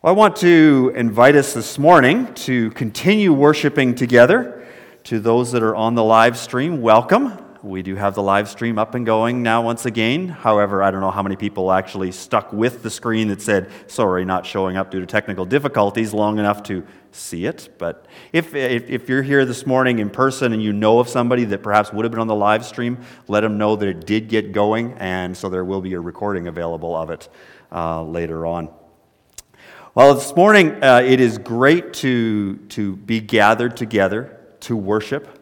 Well, I want to invite us this morning to continue worshiping together. To those that are on the live stream, welcome. We do have the live stream up and going now once again. However, I don't know how many people actually stuck with the screen that said, sorry, not showing up due to technical difficulties long enough to see it. But if, if, if, you're here this morning in person and you know of somebody that perhaps would have been on the live stream, let them know that it did get going, and so there will be a recording available of it uh, later on. Well, this morning uh, it is great to, to be gathered together to worship.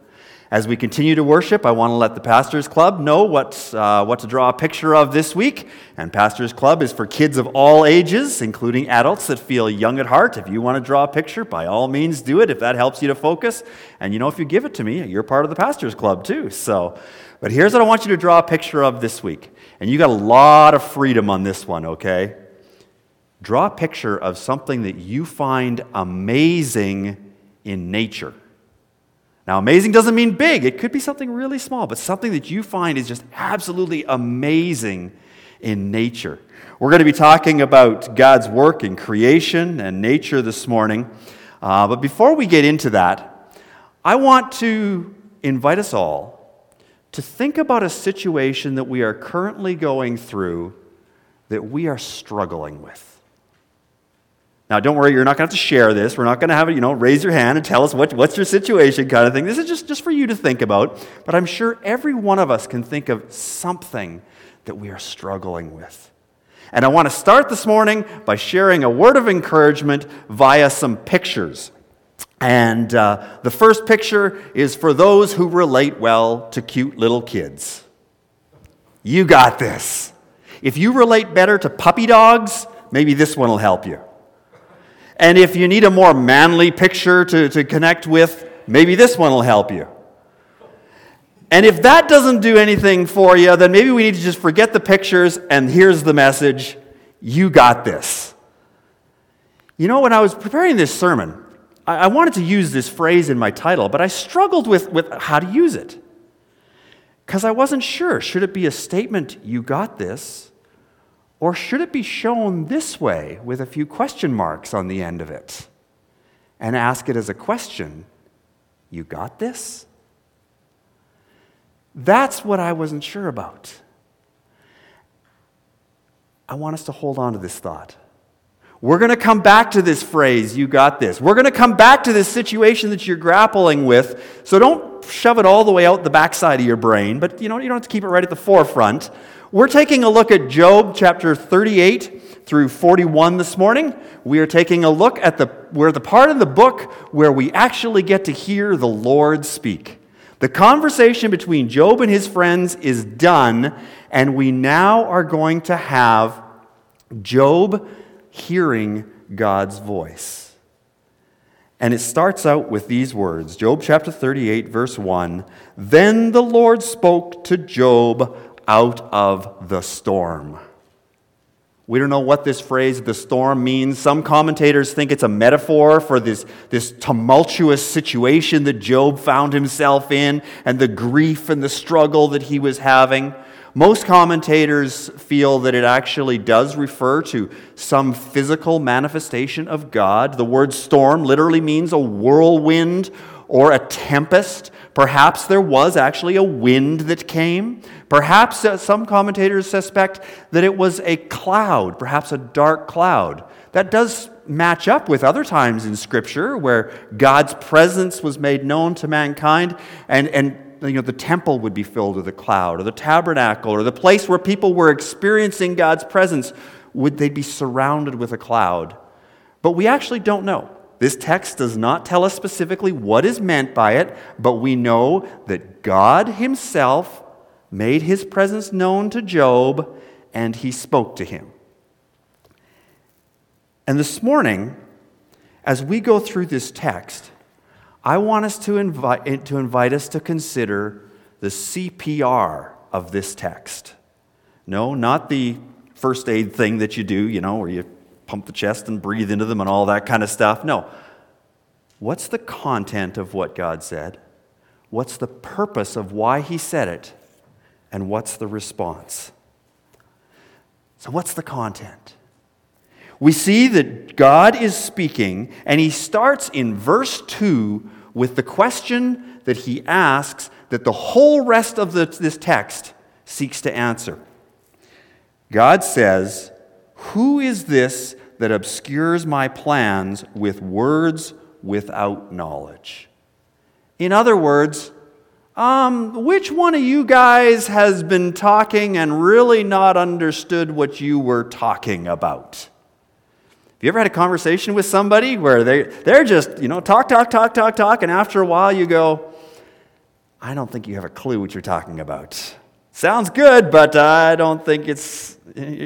As we continue to worship, I want to let the Pastors Club know what, uh, what to draw a picture of this week. And Pastors Club is for kids of all ages, including adults that feel young at heart. If you want to draw a picture, by all means do it if that helps you to focus. And you know, if you give it to me, you're part of the Pastors Club too. So, but here's what I want you to draw a picture of this week. And you got a lot of freedom on this one, okay? Draw a picture of something that you find amazing in nature. Now, amazing doesn't mean big, it could be something really small, but something that you find is just absolutely amazing in nature. We're going to be talking about God's work in creation and nature this morning. Uh, but before we get into that, I want to invite us all to think about a situation that we are currently going through that we are struggling with. Now, don't worry, you're not going to have to share this. We're not going to have it, you know, raise your hand and tell us what, what's your situation kind of thing. This is just, just for you to think about. But I'm sure every one of us can think of something that we are struggling with. And I want to start this morning by sharing a word of encouragement via some pictures. And uh, the first picture is for those who relate well to cute little kids. You got this. If you relate better to puppy dogs, maybe this one will help you. And if you need a more manly picture to, to connect with, maybe this one will help you. And if that doesn't do anything for you, then maybe we need to just forget the pictures and here's the message you got this. You know, when I was preparing this sermon, I, I wanted to use this phrase in my title, but I struggled with, with how to use it. Because I wasn't sure. Should it be a statement, you got this? Or should it be shown this way with a few question marks on the end of it? And ask it as a question You got this? That's what I wasn't sure about. I want us to hold on to this thought. We're going to come back to this phrase, you got this. We're going to come back to this situation that you're grappling with. So don't shove it all the way out the backside of your brain, but you know, you don't have to keep it right at the forefront. We're taking a look at Job chapter 38 through 41 this morning. We are taking a look at the where the part of the book where we actually get to hear the Lord speak. The conversation between Job and his friends is done, and we now are going to have Job hearing God's voice. And it starts out with these words Job chapter 38, verse 1 Then the Lord spoke to Job out of the storm. We don't know what this phrase, the storm, means. Some commentators think it's a metaphor for this, this tumultuous situation that Job found himself in and the grief and the struggle that he was having. Most commentators feel that it actually does refer to some physical manifestation of God. The word storm literally means a whirlwind or a tempest. Perhaps there was actually a wind that came. Perhaps uh, some commentators suspect that it was a cloud, perhaps a dark cloud. That does match up with other times in Scripture where God's presence was made known to mankind and, and you know, the temple would be filled with a cloud, or the tabernacle, or the place where people were experiencing God's presence, would they be surrounded with a cloud? But we actually don't know. This text does not tell us specifically what is meant by it, but we know that God Himself made His presence known to Job and He spoke to him. And this morning, as we go through this text, I want us to invite, eh, to invite us to consider the CPR of this text. No, not the first aid thing that you do, you know, where you pump the chest and breathe into them and all that kind of stuff. No. What's the content of what God said? What's the purpose of why He said it? And what's the response? So, what's the content? We see that God is speaking, and he starts in verse 2 with the question that he asks that the whole rest of the, this text seeks to answer. God says, Who is this that obscures my plans with words without knowledge? In other words, um, which one of you guys has been talking and really not understood what you were talking about? Have you ever had a conversation with somebody where they, they're just, you know, talk, talk, talk, talk, talk, and after a while you go, I don't think you have a clue what you're talking about. Sounds good, but I don't think it's.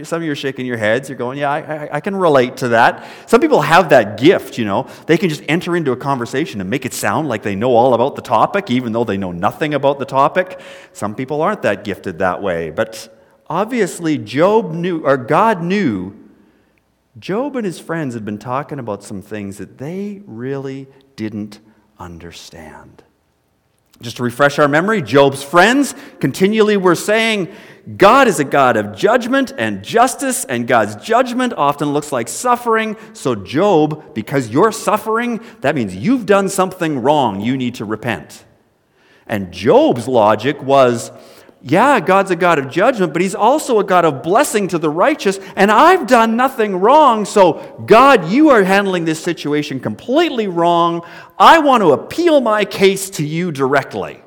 Some of you are shaking your heads. You're going, yeah, I, I, I, can relate to that. Some people have that gift, you know. They can just enter into a conversation and make it sound like they know all about the topic, even though they know nothing about the topic. Some people aren't that gifted that way. But obviously, Job knew, or God knew, Job and his friends had been talking about some things that they really didn't understand. Just to refresh our memory, Job's friends continually were saying, God is a God of judgment and justice, and God's judgment often looks like suffering. So, Job, because you're suffering, that means you've done something wrong. You need to repent. And Job's logic was, yeah, God's a God of judgment, but He's also a God of blessing to the righteous, and I've done nothing wrong. So, God, you are handling this situation completely wrong. I want to appeal my case to you directly.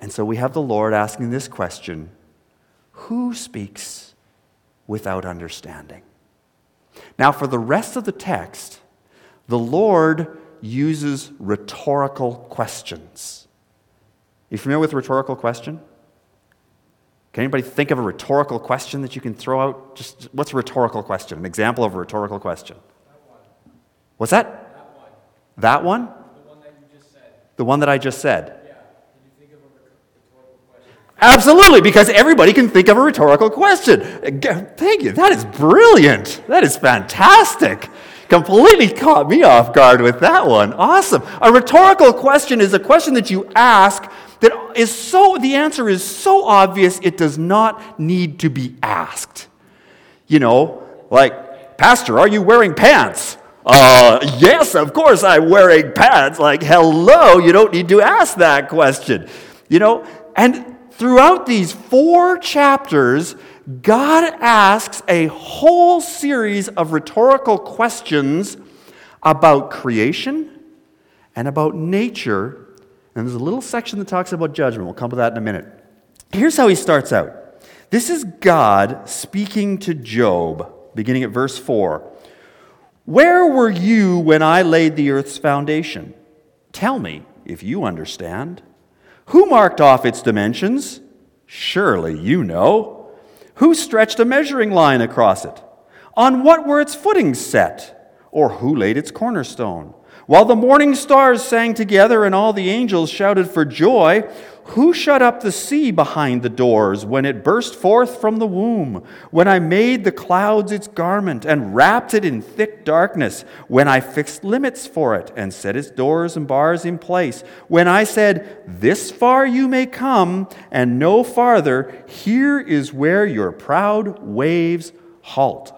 And so we have the Lord asking this question Who speaks without understanding? Now, for the rest of the text, the Lord uses rhetorical questions. You familiar with rhetorical question? Can anybody think of a rhetorical question that you can throw out? Just what's a rhetorical question? An example of a rhetorical question. What's that? That one. That one? The one that you just said. The one that I just said. Yeah. Can you think of a rhetorical question? Absolutely, because everybody can think of a rhetorical question. Thank you. That is brilliant. That is fantastic. Completely caught me off guard with that one. Awesome. A rhetorical question is a question that you ask that is so, the answer is so obvious it does not need to be asked. You know, like, Pastor, are you wearing pants? Uh, yes, of course I'm wearing pants. Like, hello, you don't need to ask that question. You know, and throughout these four chapters, God asks a whole series of rhetorical questions about creation and about nature and there's a little section that talks about judgment. We'll come to that in a minute. Here's how he starts out this is God speaking to Job, beginning at verse 4. Where were you when I laid the earth's foundation? Tell me if you understand. Who marked off its dimensions? Surely you know. Who stretched a measuring line across it? On what were its footings set? Or who laid its cornerstone? While the morning stars sang together and all the angels shouted for joy, who shut up the sea behind the doors when it burst forth from the womb? When I made the clouds its garment and wrapped it in thick darkness? When I fixed limits for it and set its doors and bars in place? When I said, This far you may come and no farther, here is where your proud waves halt.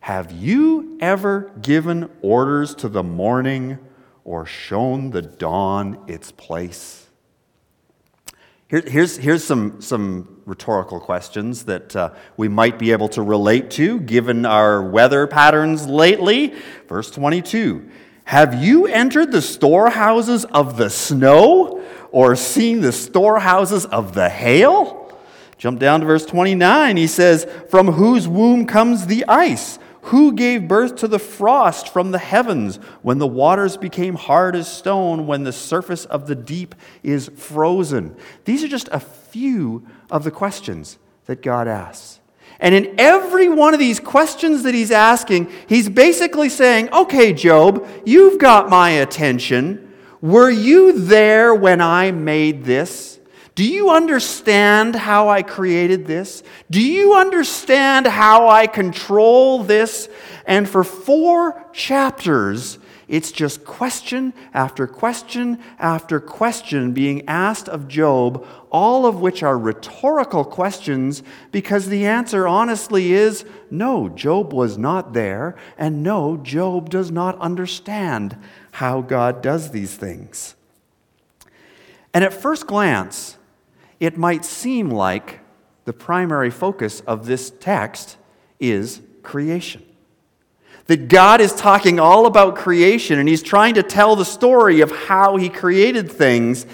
Have you ever given orders to the morning or shown the dawn its place? Here, here's, here's some, some rhetorical questions that uh, we might be able to relate to given our weather patterns lately. Verse 22 Have you entered the storehouses of the snow or seen the storehouses of the hail? Jump down to verse 29. He says, From whose womb comes the ice? Who gave birth to the frost from the heavens when the waters became hard as stone, when the surface of the deep is frozen? These are just a few of the questions that God asks. And in every one of these questions that he's asking, he's basically saying, Okay, Job, you've got my attention. Were you there when I made this? Do you understand how I created this? Do you understand how I control this? And for four chapters, It's just question after question after question being asked of Job, all of which are rhetorical questions because the answer honestly is no, Job was not there, and no, Job does not understand how God does these things. And at first glance, it might seem like the primary focus of this text is creation. That God is talking all about creation and he's trying to tell the story of how he created things,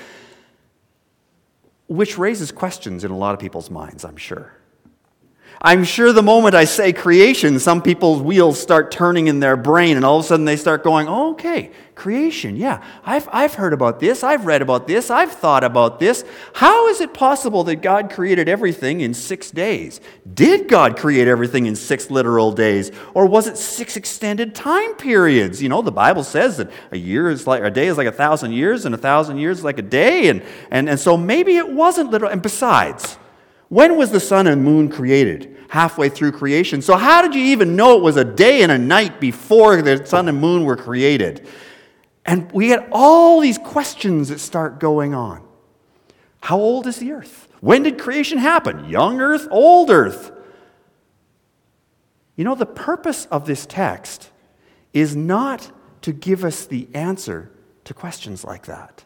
which raises questions in a lot of people's minds, I'm sure. I'm sure the moment I say creation, some people's wheels start turning in their brain, and all of a sudden they start going, oh, okay, creation, yeah, I've, I've heard about this, I've read about this, I've thought about this. How is it possible that God created everything in six days? Did God create everything in six literal days? Or was it six extended time periods? You know, the Bible says that a year is like, a day is like a thousand years, and a thousand years is like a day, and, and, and so maybe it wasn't literal. And besides, when was the sun and moon created? Halfway through creation. So, how did you even know it was a day and a night before the sun and moon were created? And we had all these questions that start going on. How old is the earth? When did creation happen? Young earth, old earth? You know, the purpose of this text is not to give us the answer to questions like that.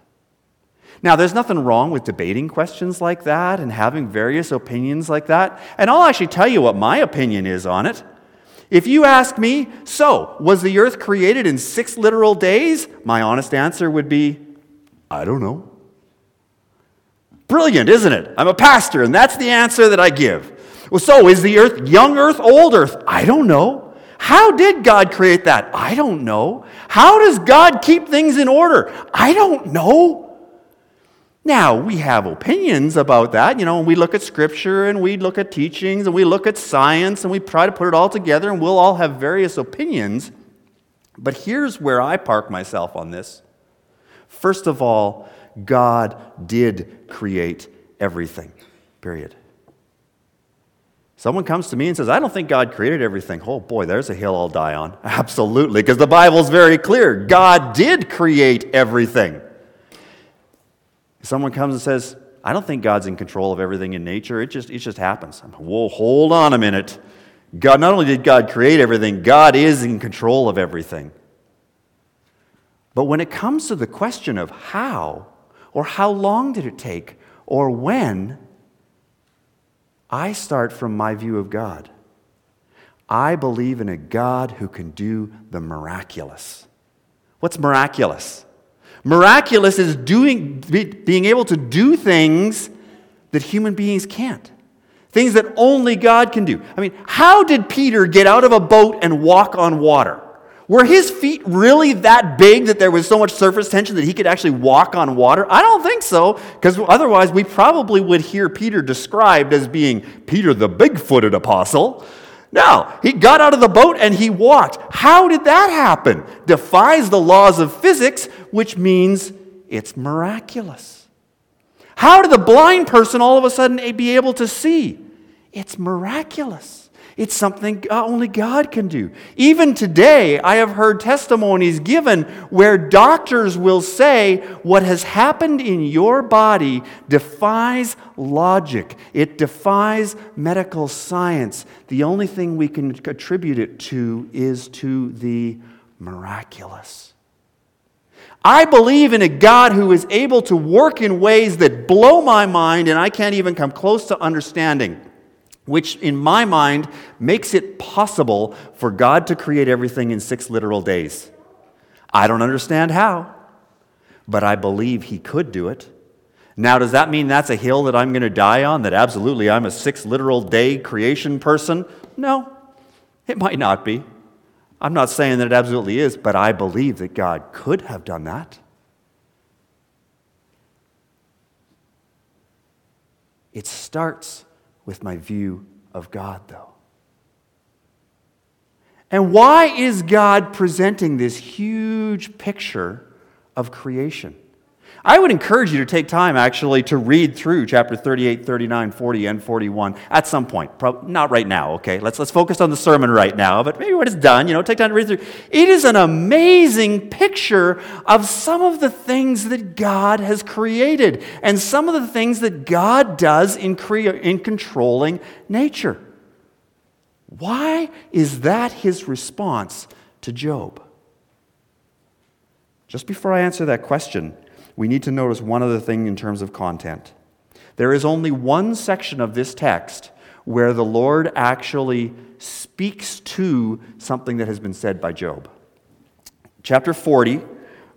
Now, there's nothing wrong with debating questions like that and having various opinions like that. And I'll actually tell you what my opinion is on it. If you ask me, so, was the earth created in six literal days? My honest answer would be, I don't know. Brilliant, isn't it? I'm a pastor, and that's the answer that I give. Well, so, is the earth young earth, old earth? I don't know. How did God create that? I don't know. How does God keep things in order? I don't know. Now, we have opinions about that. You know, we look at scripture and we look at teachings and we look at science and we try to put it all together and we'll all have various opinions. But here's where I park myself on this. First of all, God did create everything, period. Someone comes to me and says, I don't think God created everything. Oh boy, there's a hill I'll die on. Absolutely, because the Bible's very clear. God did create everything. Someone comes and says, I don't think God's in control of everything in nature. It just, it just happens. I'm, like, Whoa, hold on a minute. God, not only did God create everything, God is in control of everything. But when it comes to the question of how, or how long did it take, or when, I start from my view of God. I believe in a God who can do the miraculous. What's miraculous? Miraculous is doing, being able to do things that human beings can't. Things that only God can do. I mean, how did Peter get out of a boat and walk on water? Were his feet really that big that there was so much surface tension that he could actually walk on water? I don't think so, because otherwise we probably would hear Peter described as being Peter the big footed apostle. No, he got out of the boat and he walked. How did that happen? Defies the laws of physics, which means it's miraculous. How did the blind person all of a sudden be able to see? It's miraculous. It's something uh, only God can do. Even today, I have heard testimonies given where doctors will say, What has happened in your body defies logic, it defies medical science. The only thing we can attribute it to is to the miraculous. I believe in a God who is able to work in ways that blow my mind and I can't even come close to understanding which in my mind makes it possible for God to create everything in six literal days. I don't understand how, but I believe He could do it. Now, does that mean that's a hill that I'm going to die on? That absolutely I'm a six literal day creation person? No, it might not be. I'm not saying that it absolutely is, but I believe that God could have done that. It starts with my view of God, though. And why is God presenting this huge picture of creation? I would encourage you to take time actually to read through chapter 38, 39, 40, and 41 at some point. Not right now, okay? Let's, let's focus on the sermon right now, but maybe when it's done, you know, take time to read through. It is an amazing picture of some of the things that God has created and some of the things that God does in, crea- in controlling nature. Why is that his response to Job? Just before I answer that question, we need to notice one other thing in terms of content. There is only one section of this text where the Lord actually speaks to something that has been said by Job. Chapter 40,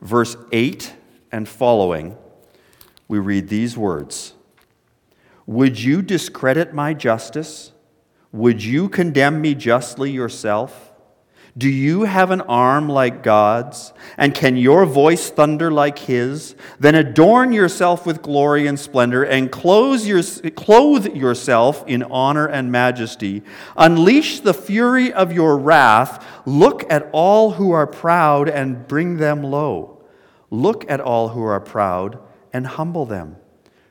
verse 8 and following, we read these words Would you discredit my justice? Would you condemn me justly yourself? Do you have an arm like God's? And can your voice thunder like His? Then adorn yourself with glory and splendor, and your, clothe yourself in honor and majesty. Unleash the fury of your wrath. Look at all who are proud and bring them low. Look at all who are proud and humble them.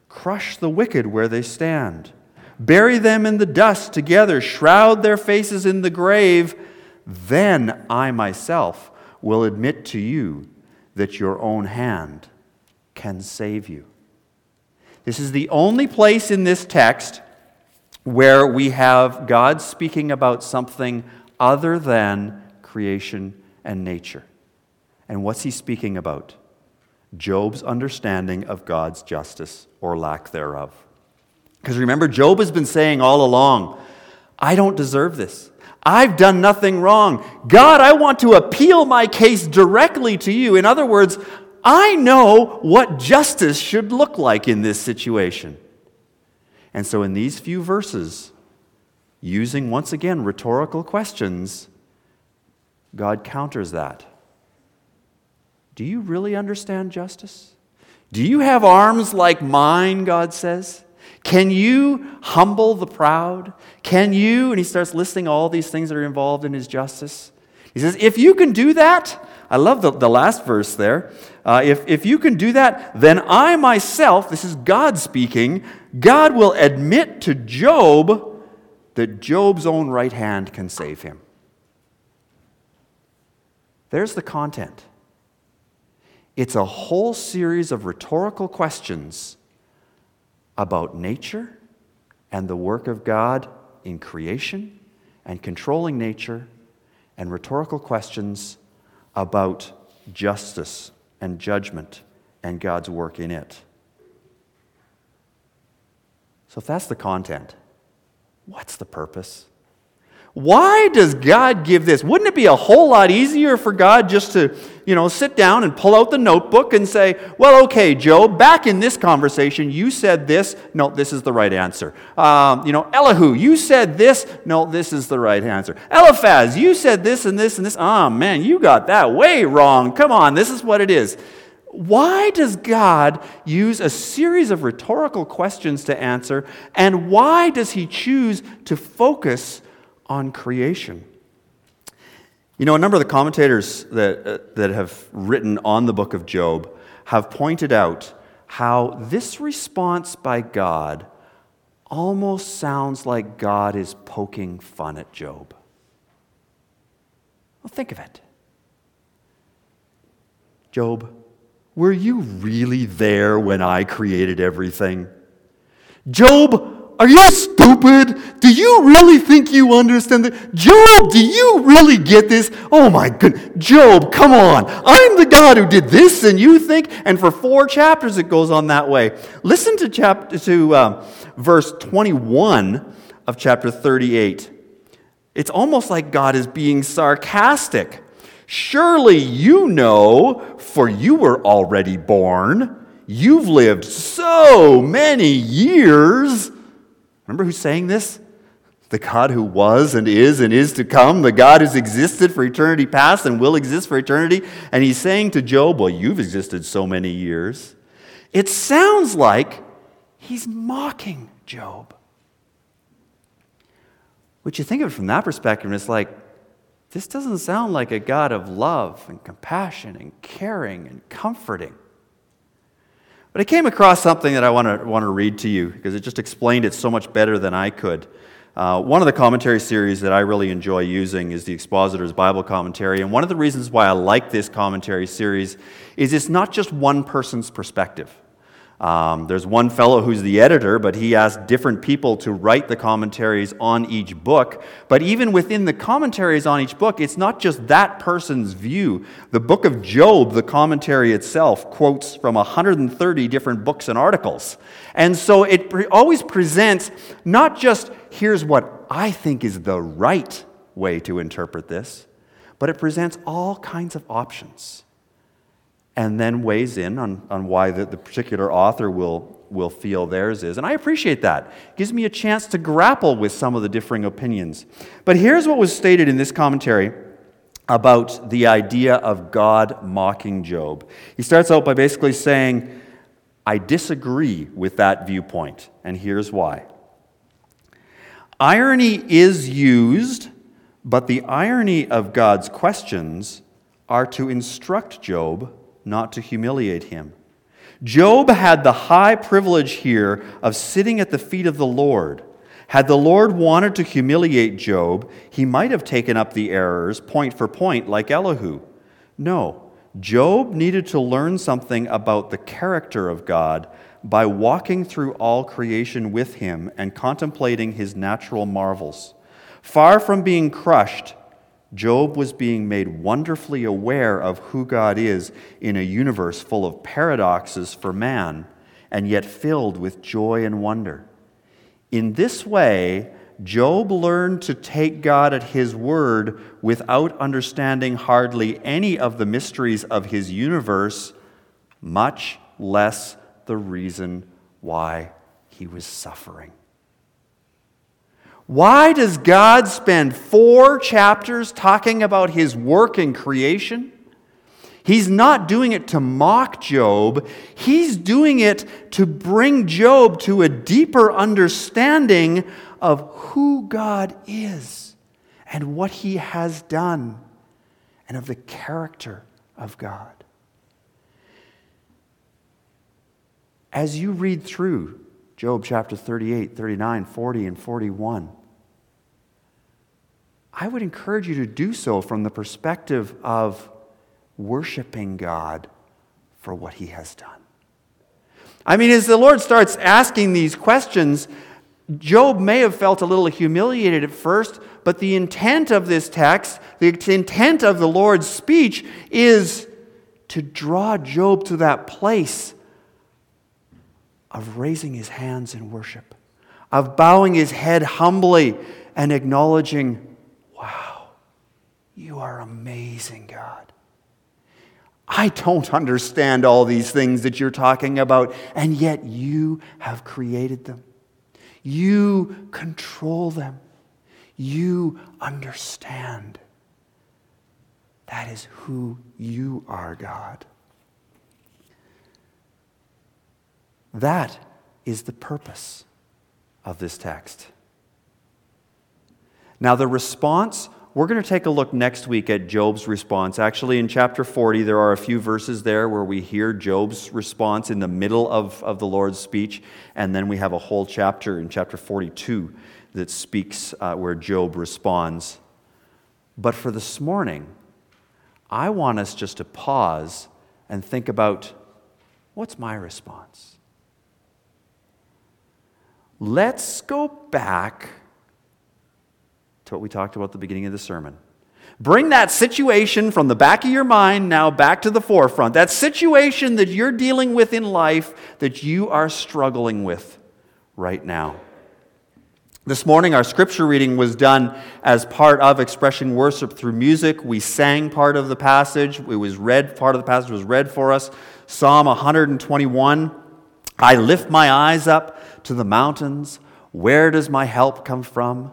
Crush the wicked where they stand. Bury them in the dust together. Shroud their faces in the grave then I myself will admit to you that your own hand can save you. This is the only place in this text where we have God speaking about something other than creation and nature. And what's he speaking about? Job's understanding of God's justice or lack thereof. Because remember, Job has been saying all along, I don't deserve this. I've done nothing wrong. God, I want to appeal my case directly to you. In other words, I know what justice should look like in this situation. And so, in these few verses, using once again rhetorical questions, God counters that. Do you really understand justice? Do you have arms like mine, God says? Can you humble the proud? Can you? And he starts listing all these things that are involved in his justice. He says, if you can do that, I love the, the last verse there. Uh, if, if you can do that, then I myself, this is God speaking, God will admit to Job that Job's own right hand can save him. There's the content. It's a whole series of rhetorical questions about nature and the work of God in creation and controlling nature, and rhetorical questions about justice and judgment and God's work in it. So, if that's the content, what's the purpose? Why does God give this? Wouldn't it be a whole lot easier for God just to, you know, sit down and pull out the notebook and say, well, okay, Job, back in this conversation, you said this. No, this is the right answer. Um, you know, Elihu, you said this. No, this is the right answer. Eliphaz, you said this and this and this. Oh, man, you got that way wrong. Come on, this is what it is. Why does God use a series of rhetorical questions to answer? And why does he choose to focus on creation. You know, a number of the commentators that, uh, that have written on the book of Job have pointed out how this response by God almost sounds like God is poking fun at Job. Well, think of it. Job, were you really there when I created everything? Job, are you stupid? Do you really think you understand that? Job, do you really get this? Oh my goodness. Job, come on. I'm the God who did this, and you think? And for four chapters it goes on that way. Listen to, chapter, to uh, verse 21 of chapter 38. It's almost like God is being sarcastic. Surely you know, for you were already born. You've lived so many years. Remember who's saying this? The God who was and is and is to come, the God who's existed for eternity past and will exist for eternity. And he's saying to Job, Well, you've existed so many years. It sounds like he's mocking Job. Which you think of it from that perspective, it's like, this doesn't sound like a God of love and compassion and caring and comforting. But I came across something that I want to, want to read to you because it just explained it so much better than I could. Uh, one of the commentary series that I really enjoy using is the Expositor's Bible Commentary. And one of the reasons why I like this commentary series is it's not just one person's perspective. Um, there's one fellow who's the editor, but he asked different people to write the commentaries on each book. But even within the commentaries on each book, it's not just that person's view. The book of Job, the commentary itself, quotes from 130 different books and articles. And so it pre- always presents not just here's what I think is the right way to interpret this, but it presents all kinds of options and then weighs in on, on why the, the particular author will, will feel theirs is. And I appreciate that. It gives me a chance to grapple with some of the differing opinions. But here's what was stated in this commentary about the idea of God mocking Job. He starts out by basically saying, I disagree with that viewpoint, and here's why. Irony is used, but the irony of God's questions are to instruct Job not to humiliate him. Job had the high privilege here of sitting at the feet of the Lord. Had the Lord wanted to humiliate Job, he might have taken up the errors point for point like Elihu. No, Job needed to learn something about the character of God by walking through all creation with him and contemplating his natural marvels. Far from being crushed, Job was being made wonderfully aware of who God is in a universe full of paradoxes for man and yet filled with joy and wonder. In this way, Job learned to take God at his word without understanding hardly any of the mysteries of his universe, much less the reason why he was suffering. Why does God spend four chapters talking about his work in creation? He's not doing it to mock Job. He's doing it to bring Job to a deeper understanding of who God is and what he has done and of the character of God. As you read through Job chapter 38, 39, 40, and 41. I would encourage you to do so from the perspective of worshiping God for what he has done. I mean, as the Lord starts asking these questions, Job may have felt a little humiliated at first, but the intent of this text, the intent of the Lord's speech, is to draw Job to that place of raising his hands in worship, of bowing his head humbly and acknowledging, Wow, you are amazing, God. I don't understand all these things that you're talking about, and yet you have created them. You control them. You understand. That is who you are, God. That is the purpose of this text. Now, the response, we're going to take a look next week at Job's response. Actually, in chapter 40, there are a few verses there where we hear Job's response in the middle of, of the Lord's speech, and then we have a whole chapter in chapter 42 that speaks uh, where Job responds. But for this morning, I want us just to pause and think about what's my response? Let's go back to what we talked about at the beginning of the sermon. Bring that situation from the back of your mind now back to the forefront. That situation that you're dealing with in life that you are struggling with right now. This morning, our scripture reading was done as part of expressing worship through music. We sang part of the passage. It was read, part of the passage was read for us. Psalm 121. I lift my eyes up to the mountains. Where does my help come from?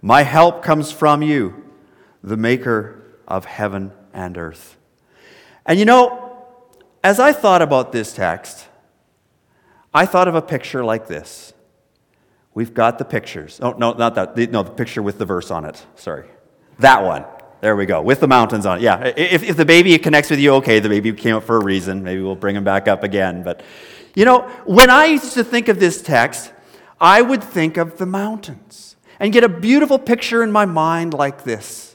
My help comes from you, the maker of heaven and earth. And you know, as I thought about this text, I thought of a picture like this. We've got the pictures. Oh, no, not that. No, the picture with the verse on it. Sorry. That one. There we go. With the mountains on it. Yeah. If, if the baby connects with you, okay, the baby came up for a reason. Maybe we'll bring him back up again. But You know, when I used to think of this text, I would think of the mountains and get a beautiful picture in my mind like this.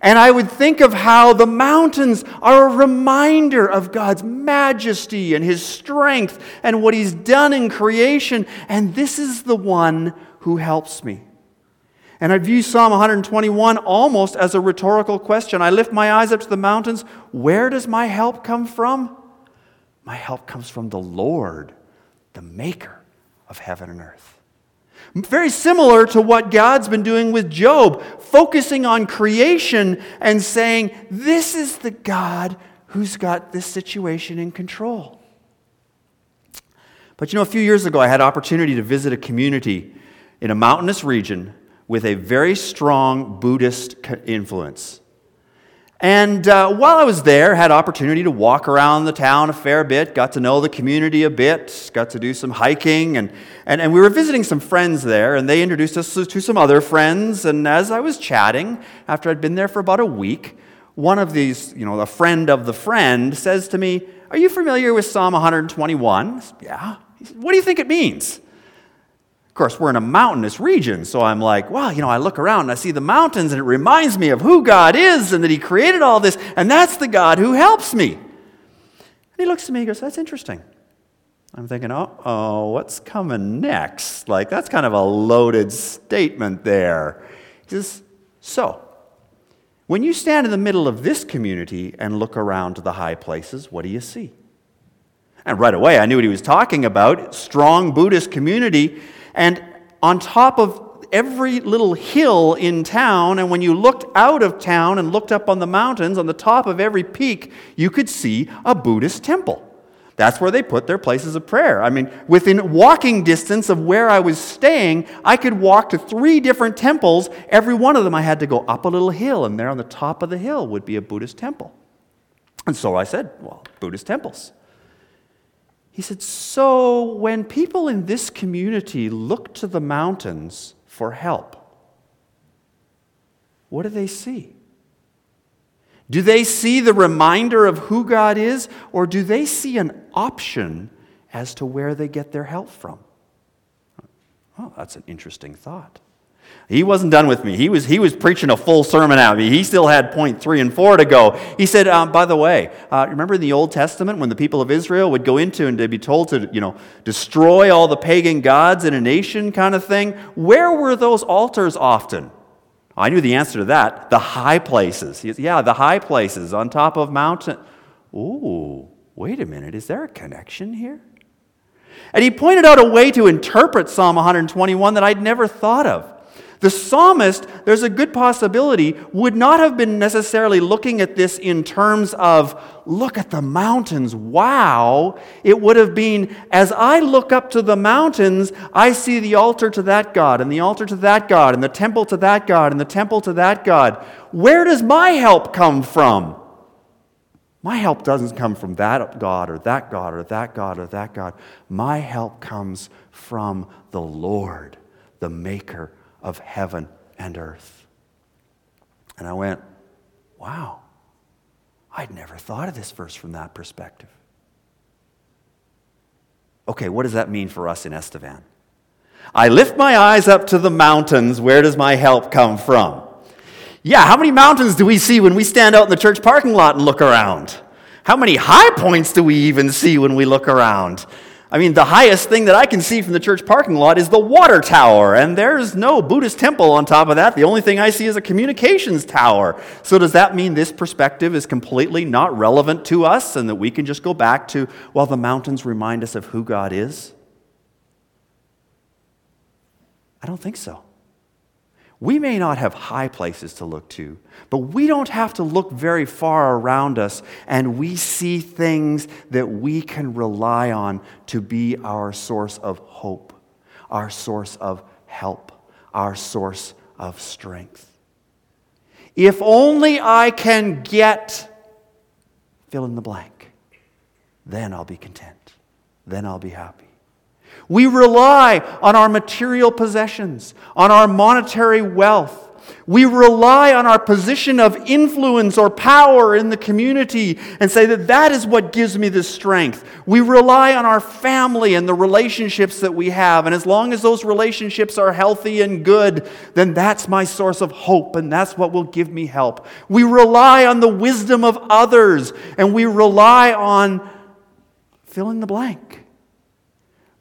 And I would think of how the mountains are a reminder of God's majesty and His strength and what He's done in creation. And this is the one who helps me. And I view Psalm 121 almost as a rhetorical question. I lift my eyes up to the mountains. Where does my help come from? My help comes from the Lord, the maker of heaven and earth. Very similar to what God's been doing with Job, focusing on creation and saying, This is the God who's got this situation in control. But you know, a few years ago, I had opportunity to visit a community in a mountainous region with a very strong Buddhist influence. And uh, while I was there, had opportunity to walk around the town a fair bit, got to know the community a bit, got to do some hiking, and, and, and we were visiting some friends there, and they introduced us to some other friends. And as I was chatting, after I'd been there for about a week, one of these, you know, a friend of the friend says to me, Are you familiar with Psalm 121? Yeah. Said, what do you think it means? Of course, we're in a mountainous region, so I'm like, well, you know, I look around and I see the mountains, and it reminds me of who God is and that He created all this, and that's the God who helps me. And he looks at me and goes, That's interesting. I'm thinking, oh, oh, what's coming next? Like, that's kind of a loaded statement there. He says, So, when you stand in the middle of this community and look around to the high places, what do you see? And right away, I knew what he was talking about strong Buddhist community and on top of every little hill in town, and when you looked out of town and looked up on the mountains, on the top of every peak, you could see a Buddhist temple. That's where they put their places of prayer. I mean, within walking distance of where I was staying, I could walk to three different temples. Every one of them, I had to go up a little hill, and there on the top of the hill would be a Buddhist temple. And so I said, Well, Buddhist temples. He said, So when people in this community look to the mountains for help, what do they see? Do they see the reminder of who God is, or do they see an option as to where they get their help from? Oh, that's an interesting thought. He wasn't done with me. He was, he was preaching a full sermon at me. He still had point three and four to go. He said, um, by the way, uh, remember in the Old Testament when the people of Israel would go into and they'd be told to, you know, destroy all the pagan gods in a nation kind of thing? Where were those altars often? I knew the answer to that. The high places. Yeah, the high places on top of mountain. Ooh, wait a minute. Is there a connection here? And he pointed out a way to interpret Psalm 121 that I'd never thought of. The psalmist, there's a good possibility, would not have been necessarily looking at this in terms of, look at the mountains, wow. It would have been, as I look up to the mountains, I see the altar to that God, and the altar to that God, and the temple to that God, and the temple to that God. Where does my help come from? My help doesn't come from that God or that God or that God or that God. My help comes from the Lord, the Maker of heaven and earth. And I went, wow, I'd never thought of this verse from that perspective. Okay, what does that mean for us in Estevan? I lift my eyes up to the mountains. Where does my help come from? Yeah, how many mountains do we see when we stand out in the church parking lot and look around? How many high points do we even see when we look around? I mean, the highest thing that I can see from the church parking lot is the water tower, and there's no Buddhist temple on top of that. The only thing I see is a communications tower. So, does that mean this perspective is completely not relevant to us and that we can just go back to, well, the mountains remind us of who God is? I don't think so. We may not have high places to look to, but we don't have to look very far around us, and we see things that we can rely on to be our source of hope, our source of help, our source of strength. If only I can get fill in the blank, then I'll be content. Then I'll be happy. We rely on our material possessions, on our monetary wealth, We rely on our position of influence or power in the community and say that that is what gives me the strength. We rely on our family and the relationships that we have. And as long as those relationships are healthy and good, then that's my source of hope and that's what will give me help. We rely on the wisdom of others and we rely on fill in the blank.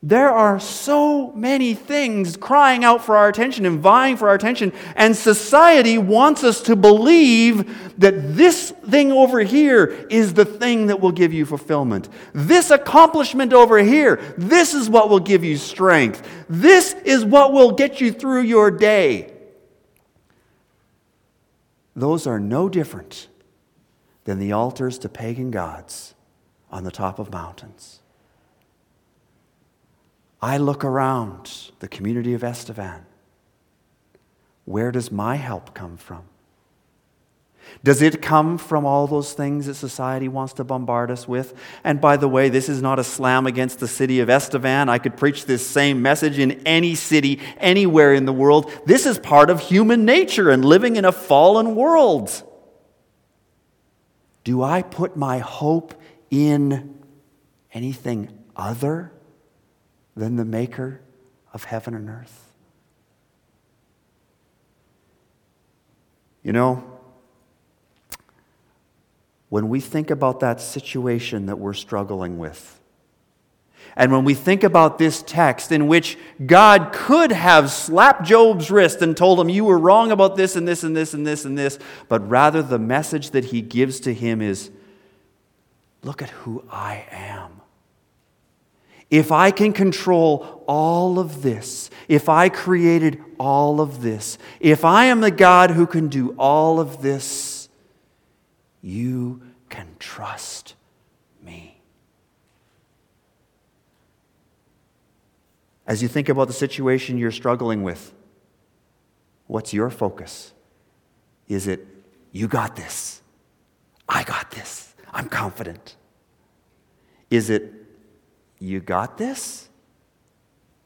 There are so many things crying out for our attention and vying for our attention, and society wants us to believe that this thing over here is the thing that will give you fulfillment. This accomplishment over here, this is what will give you strength. This is what will get you through your day. Those are no different than the altars to pagan gods on the top of mountains. I look around the community of Estevan. Where does my help come from? Does it come from all those things that society wants to bombard us with? And by the way, this is not a slam against the city of Estevan. I could preach this same message in any city, anywhere in the world. This is part of human nature and living in a fallen world. Do I put my hope in anything other than the maker of heaven and earth? You know, when we think about that situation that we're struggling with, and when we think about this text in which God could have slapped Job's wrist and told him, You were wrong about this and this and this and this and this, but rather the message that he gives to him is, Look at who I am. If I can control all of this, if I created all of this, if I am the God who can do all of this, you can trust me. As you think about the situation you're struggling with, what's your focus? Is it, you got this? I got this. I'm confident. Is it, you got this?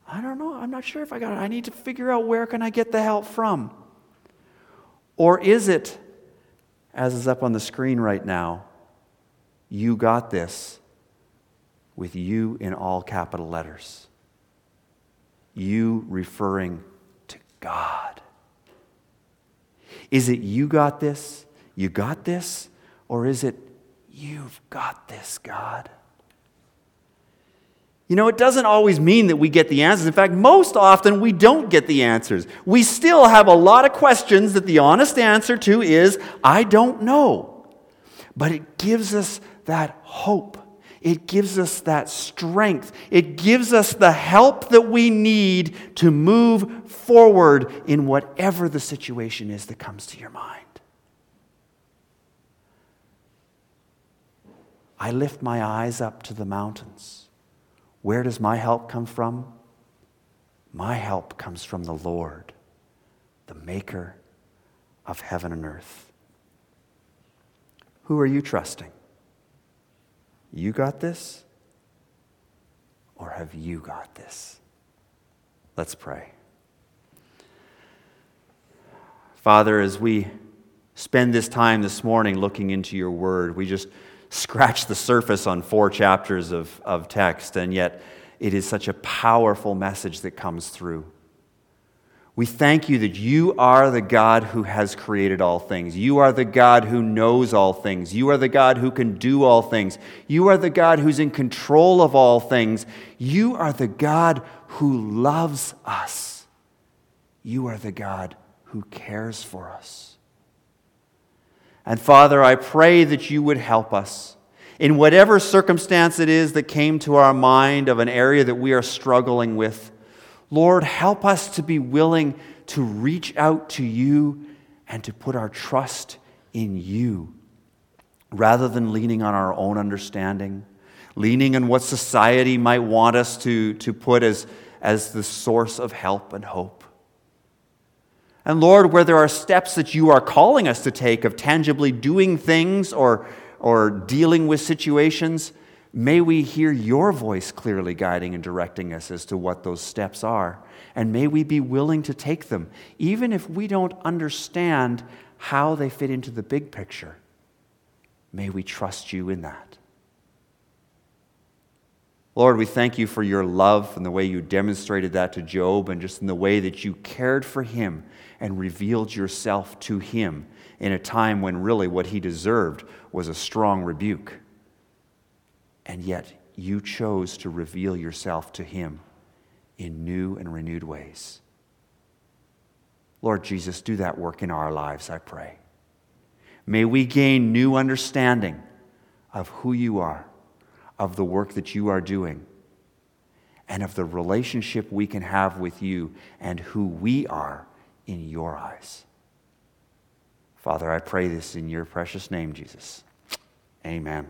I don't know. I'm not sure if I got it. I need to figure out where can I get the help from? Or is it, as is up on the screen right now, you got this with you in all capital letters? You referring to God. Is it you got this? You got this? Or is it you've got this, God? You know, it doesn't always mean that we get the answers. In fact, most often we don't get the answers. We still have a lot of questions that the honest answer to is, I don't know. But it gives us that hope. It gives us that strength. It gives us the help that we need to move forward in whatever the situation is that comes to your mind. I lift my eyes up to the mountains. Where does my help come from? My help comes from the Lord, the maker of heaven and earth. Who are you trusting? You got this? Or have you got this? Let's pray. Father, as we spend this time this morning looking into your word, we just scratch the surface on four chapters of, of text, and yet it is such a powerful message that comes through. We thank you that you are the God who has created all things. You are the God who knows all things. You are the God who can do all things. You are the God who's in control of all things. You are the God who loves us. You are the God who cares for us. And Father, I pray that you would help us in whatever circumstance it is that came to our mind of an area that we are struggling with. Lord, help us to be willing to reach out to you and to put our trust in you rather than leaning on our own understanding, leaning on what society might want us to, to put as, as the source of help and hope. And Lord, where there are steps that you are calling us to take of tangibly doing things or, or dealing with situations, May we hear your voice clearly guiding and directing us as to what those steps are. And may we be willing to take them, even if we don't understand how they fit into the big picture. May we trust you in that. Lord, we thank you for your love and the way you demonstrated that to Job, and just in the way that you cared for him and revealed yourself to him in a time when really what he deserved was a strong rebuke. And yet you chose to reveal yourself to him in new and renewed ways. Lord Jesus, do that work in our lives, I pray. May we gain new understanding of who you are, of the work that you are doing, and of the relationship we can have with you and who we are in your eyes. Father, I pray this in your precious name, Jesus. Amen.